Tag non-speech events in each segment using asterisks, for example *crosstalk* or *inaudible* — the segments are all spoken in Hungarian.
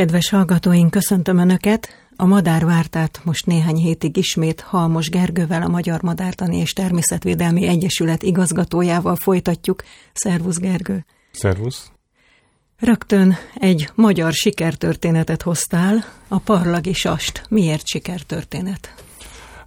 Kedves hallgatóink, köszöntöm Önöket! A Madárvártát most néhány hétig ismét Halmos Gergővel, a Magyar Madártani és Természetvédelmi Egyesület igazgatójával folytatjuk. Szervusz Gergő! Szervusz! Rögtön egy magyar sikertörténetet hoztál, a Parlagi Sast. Miért sikertörténet?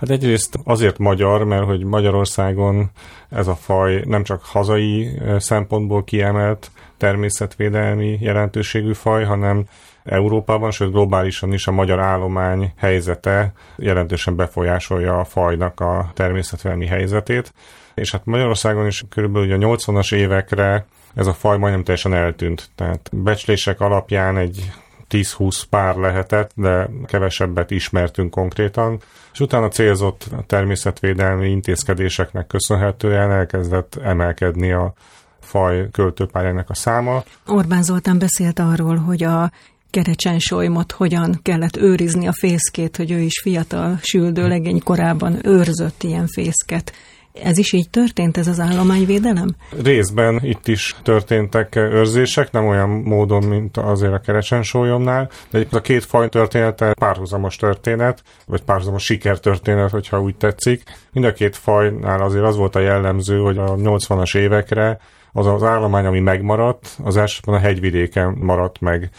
Hát egyrészt azért magyar, mert hogy Magyarországon ez a faj nem csak hazai szempontból kiemelt természetvédelmi jelentőségű faj, hanem Európában, sőt globálisan is a magyar állomány helyzete jelentősen befolyásolja a fajnak a természetvédelmi helyzetét. És hát Magyarországon is körülbelül a 80-as évekre ez a faj majdnem teljesen eltűnt. Tehát becslések alapján egy 10-20 pár lehetett, de kevesebbet ismertünk konkrétan, és utána célzott természetvédelmi intézkedéseknek köszönhetően elkezdett emelkedni a faj költőpályának a száma. Orbán Zoltán beszélt arról, hogy a kerecsensolymot hogyan kellett őrizni a fészkét, hogy ő is fiatal süldőlegény korában őrzött ilyen fészket. Ez is így történt, ez az állományvédelem? Részben itt is történtek őrzések, nem olyan módon, mint azért a kerecsensólyomnál, de a két faj története párhuzamos történet, vagy párhuzamos sikertörténet, hogyha úgy tetszik. Mind a két fajnál azért az volt a jellemző, hogy a 80-as évekre az az állomány, ami megmaradt, az elsősorban a hegyvidéken maradt meg.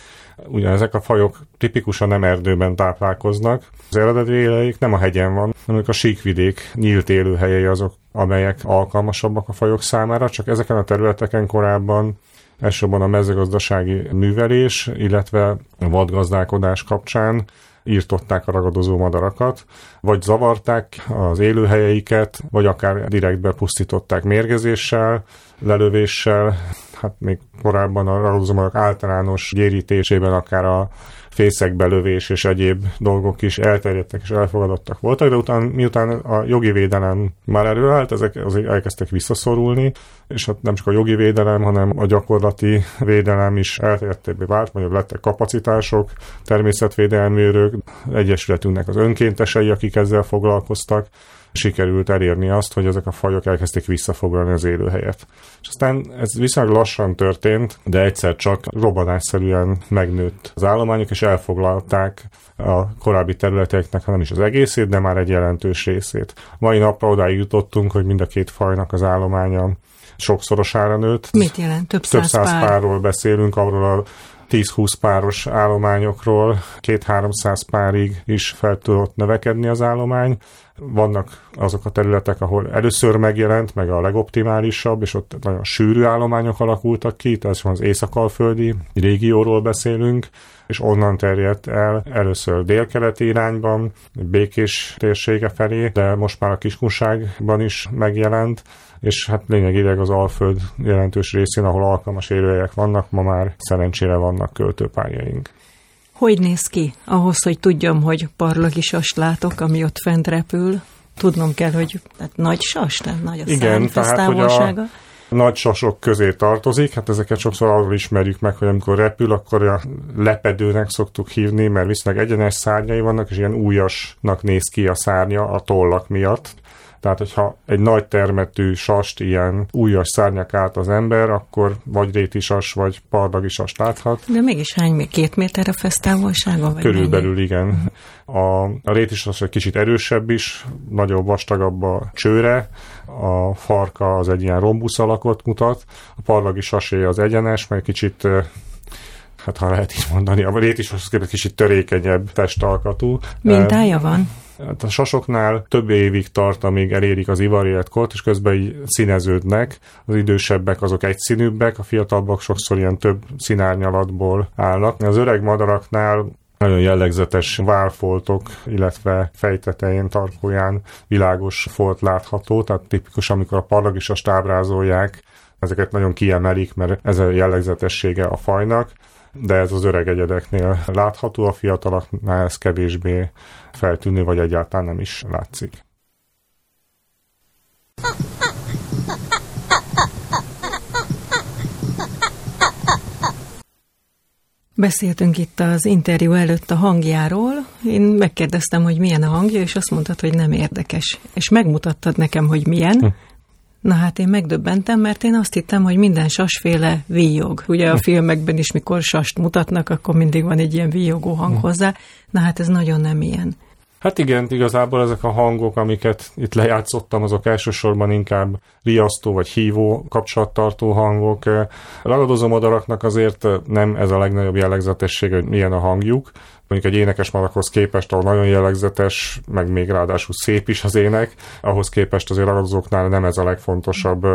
Ugyan ezek a fajok tipikusan nem erdőben táplálkoznak. Az eredeti éleik nem a hegyen van, hanem a síkvidék nyílt élőhelyei azok, amelyek alkalmasabbak a fajok számára, csak ezeken a területeken korábban elsősorban a mezőgazdasági művelés, illetve a vadgazdálkodás kapcsán írtották a ragadozó madarakat, vagy zavarták az élőhelyeiket, vagy akár direktbe pusztították mérgezéssel, lelövéssel, hát még korábban a madarak általános gyérítésében akár a fészekbelövés és egyéb dolgok is elterjedtek és elfogadottak voltak, de utána, miután a jogi védelem már előállt, ezek azért elkezdtek visszaszorulni, és hát nem csak a jogi védelem, hanem a gyakorlati védelem is elterjedtebbé vált, vagy lettek kapacitások, természetvédelmi őrök, egyesületünknek az önkéntesei, akik ezzel foglalkoztak, sikerült elérni azt, hogy ezek a fajok elkezdték visszafoglalni az élőhelyet. És aztán ez viszonylag lassan történt, de egyszer csak robbanásszerűen megnőtt az állományok, és elfoglalták a korábbi területeknek, nem is az egészét, de már egy jelentős részét. Mai napra odáig jutottunk, hogy mind a két fajnak az állománya sokszorosára nőtt. Mit jelent? Több, Több száz, száz pár. párról beszélünk, arról a 10-20 páros állományokról, 2-300 párig is fel tudott növekedni az állomány. Vannak azok a területek, ahol először megjelent, meg a legoptimálisabb, és ott nagyon sűrű állományok alakultak ki, tehát az észak-alföldi régióról beszélünk, és onnan terjedt el először délkeleti irányban, békés térsége felé, de most már a kiskunságban is megjelent, és hát lényegileg az Alföld jelentős részén, ahol alkalmas élőhelyek vannak, ma már szerencsére vannak költőpályaink. Hogy néz ki ahhoz, hogy tudjam, hogy parlagi sast látok, ami ott fent repül? Tudnom kell, hogy tehát nagy sas, tehát nagy a Igen, tehát. Hogy a nagy sasok közé tartozik, hát ezeket sokszor arról ismerjük meg, hogy amikor repül, akkor a lepedőnek szoktuk hívni, mert viszonylag egyenes szárnyai vannak, és ilyen újasnak néz ki a szárnya a tollak miatt. Tehát, hogyha egy nagy termetű sast, ilyen újas szárnyak át az ember, akkor vagy réti sas, vagy pardagi sas láthat. De mégis hány, két méter a fesztávolsága? Vagy Körülbelül mennyi? igen. A, a réti sas egy kicsit erősebb is, nagyobb, vastagabb a csőre, a farka az egy ilyen rombusz alakot mutat, a parlagi sasé az egyenes, mert kicsit hát ha lehet így mondani, a rétis az kicsit törékenyebb testalkatú. Mintája van? Hát a sasoknál több évig tart, amíg elérik az ivaréletkort, és közben így színeződnek. Az idősebbek azok egyszínűbbek, a fiatalabbak sokszor ilyen több színárnyalatból állnak. Az öreg madaraknál nagyon jellegzetes válfoltok, illetve fejtetején, tarkóján világos folt látható, tehát tipikus, amikor a parlagisast ábrázolják, ezeket nagyon kiemelik, mert ez a jellegzetessége a fajnak de ez az öreg egyedeknél látható, a fiataloknál ez kevésbé feltűnő, vagy egyáltalán nem is látszik. Beszéltünk itt az interjú előtt a hangjáról. Én megkérdeztem, hogy milyen a hangja, és azt mondtad, hogy nem érdekes. És megmutattad nekem, hogy milyen. Na hát én megdöbbentem, mert én azt hittem, hogy minden sasféle víjog. Ugye a *laughs* filmekben is, mikor sast mutatnak, akkor mindig van egy ilyen víjogó hang hozzá. Na hát ez nagyon nem ilyen. Hát igen, igazából ezek a hangok, amiket itt lejátszottam, azok elsősorban inkább riasztó vagy hívó kapcsolattartó hangok. Ragadozó madaraknak azért nem ez a legnagyobb jellegzetesség, hogy milyen a hangjuk. Mondjuk egy énekes malakhoz képest, ahol nagyon jellegzetes, meg még ráadásul szép is az ének, ahhoz képest azért ragadozóknál nem ez a legfontosabb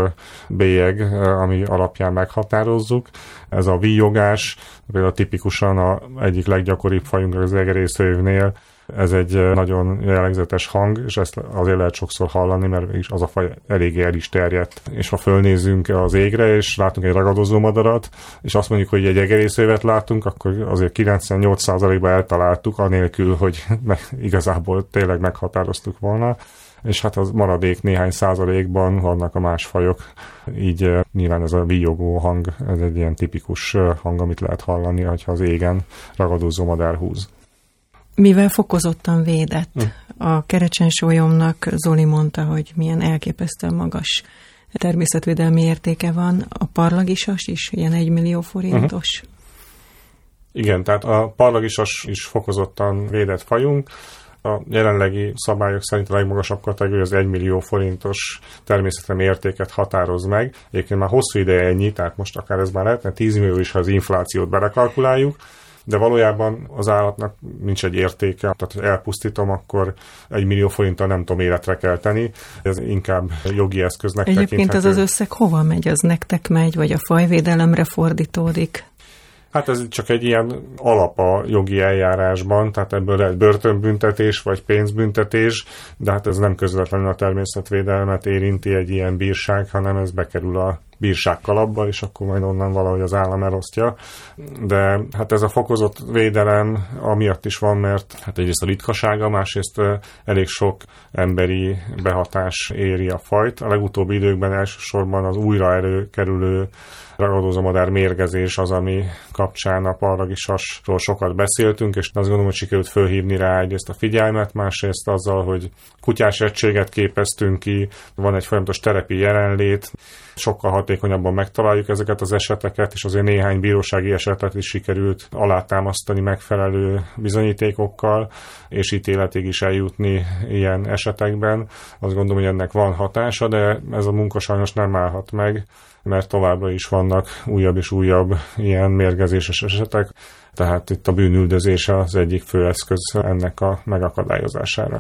bélyeg, ami alapján meghatározzuk. Ez a víjogás, például tipikusan a egyik leggyakoribb fajunk az egerészővnél, ez egy nagyon jellegzetes hang, és ezt azért lehet sokszor hallani, mert is az a faj eléggé el is terjedt. És ha fölnézünk az égre, és látunk egy ragadozó madarat, és azt mondjuk, hogy egy egerészővet látunk, akkor azért 98%-ban eltaláltuk, anélkül, hogy *laughs* igazából tényleg meghatároztuk volna és hát az maradék néhány százalékban vannak a más fajok, így nyilván ez a víjogó hang, ez egy ilyen tipikus hang, amit lehet hallani, ha az égen ragadozó madár húz. Mivel fokozottan védett, hm. a kerecsensólyomnak Zoli mondta, hogy milyen elképesztően magas természetvédelmi értéke van. A parlagisas is ilyen 1 millió forintos. Uh-huh. Igen, tehát a parlagisas is fokozottan védett fajunk. A jelenlegi szabályok szerint a legmagasabb kategória az 1 millió forintos természetemi értéket határoz meg. Egyébként már hosszú ideje ennyi, tehát most akár ez már lehetne 10 millió is, ha az inflációt belekalkuláljuk de valójában az állatnak nincs egy értéke, tehát ha elpusztítom, akkor egy millió forinttal nem tudom életre kelteni. Ez inkább jogi eszköznek Egyébként ez az összeg hova megy? Az nektek megy, vagy a fajvédelemre fordítódik? Hát ez csak egy ilyen alap a jogi eljárásban, tehát ebből lehet börtönbüntetés vagy pénzbüntetés, de hát ez nem közvetlenül a természetvédelmet érinti egy ilyen bírság, hanem ez bekerül a bírság kalapba, és akkor majd onnan valahogy az állam elosztja. De hát ez a fokozott védelem amiatt is van, mert hát egyrészt a ritkasága, másrészt elég sok emberi behatás éri a fajt. A legutóbbi időkben elsősorban az újra előkerülő ragadózomadár mérgezés az, ami kapcsán a parlagisasról sokat beszéltünk, és azt gondolom, hogy sikerült fölhívni rá egyrészt a figyelmet, másrészt azzal, hogy kutyás egységet képeztünk ki, van egy folyamatos terepi jelenlét, sokkal hatékonyabban megtaláljuk ezeket az eseteket, és azért néhány bírósági esetet is sikerült alátámasztani megfelelő bizonyítékokkal, és ítéletig is eljutni ilyen esetekben. Azt gondolom, hogy ennek van hatása, de ez a munka sajnos nem állhat meg, mert továbbra is vannak újabb és újabb ilyen mérgezéses esetek, tehát itt a bűnüldözése az egyik fő eszköz ennek a megakadályozására.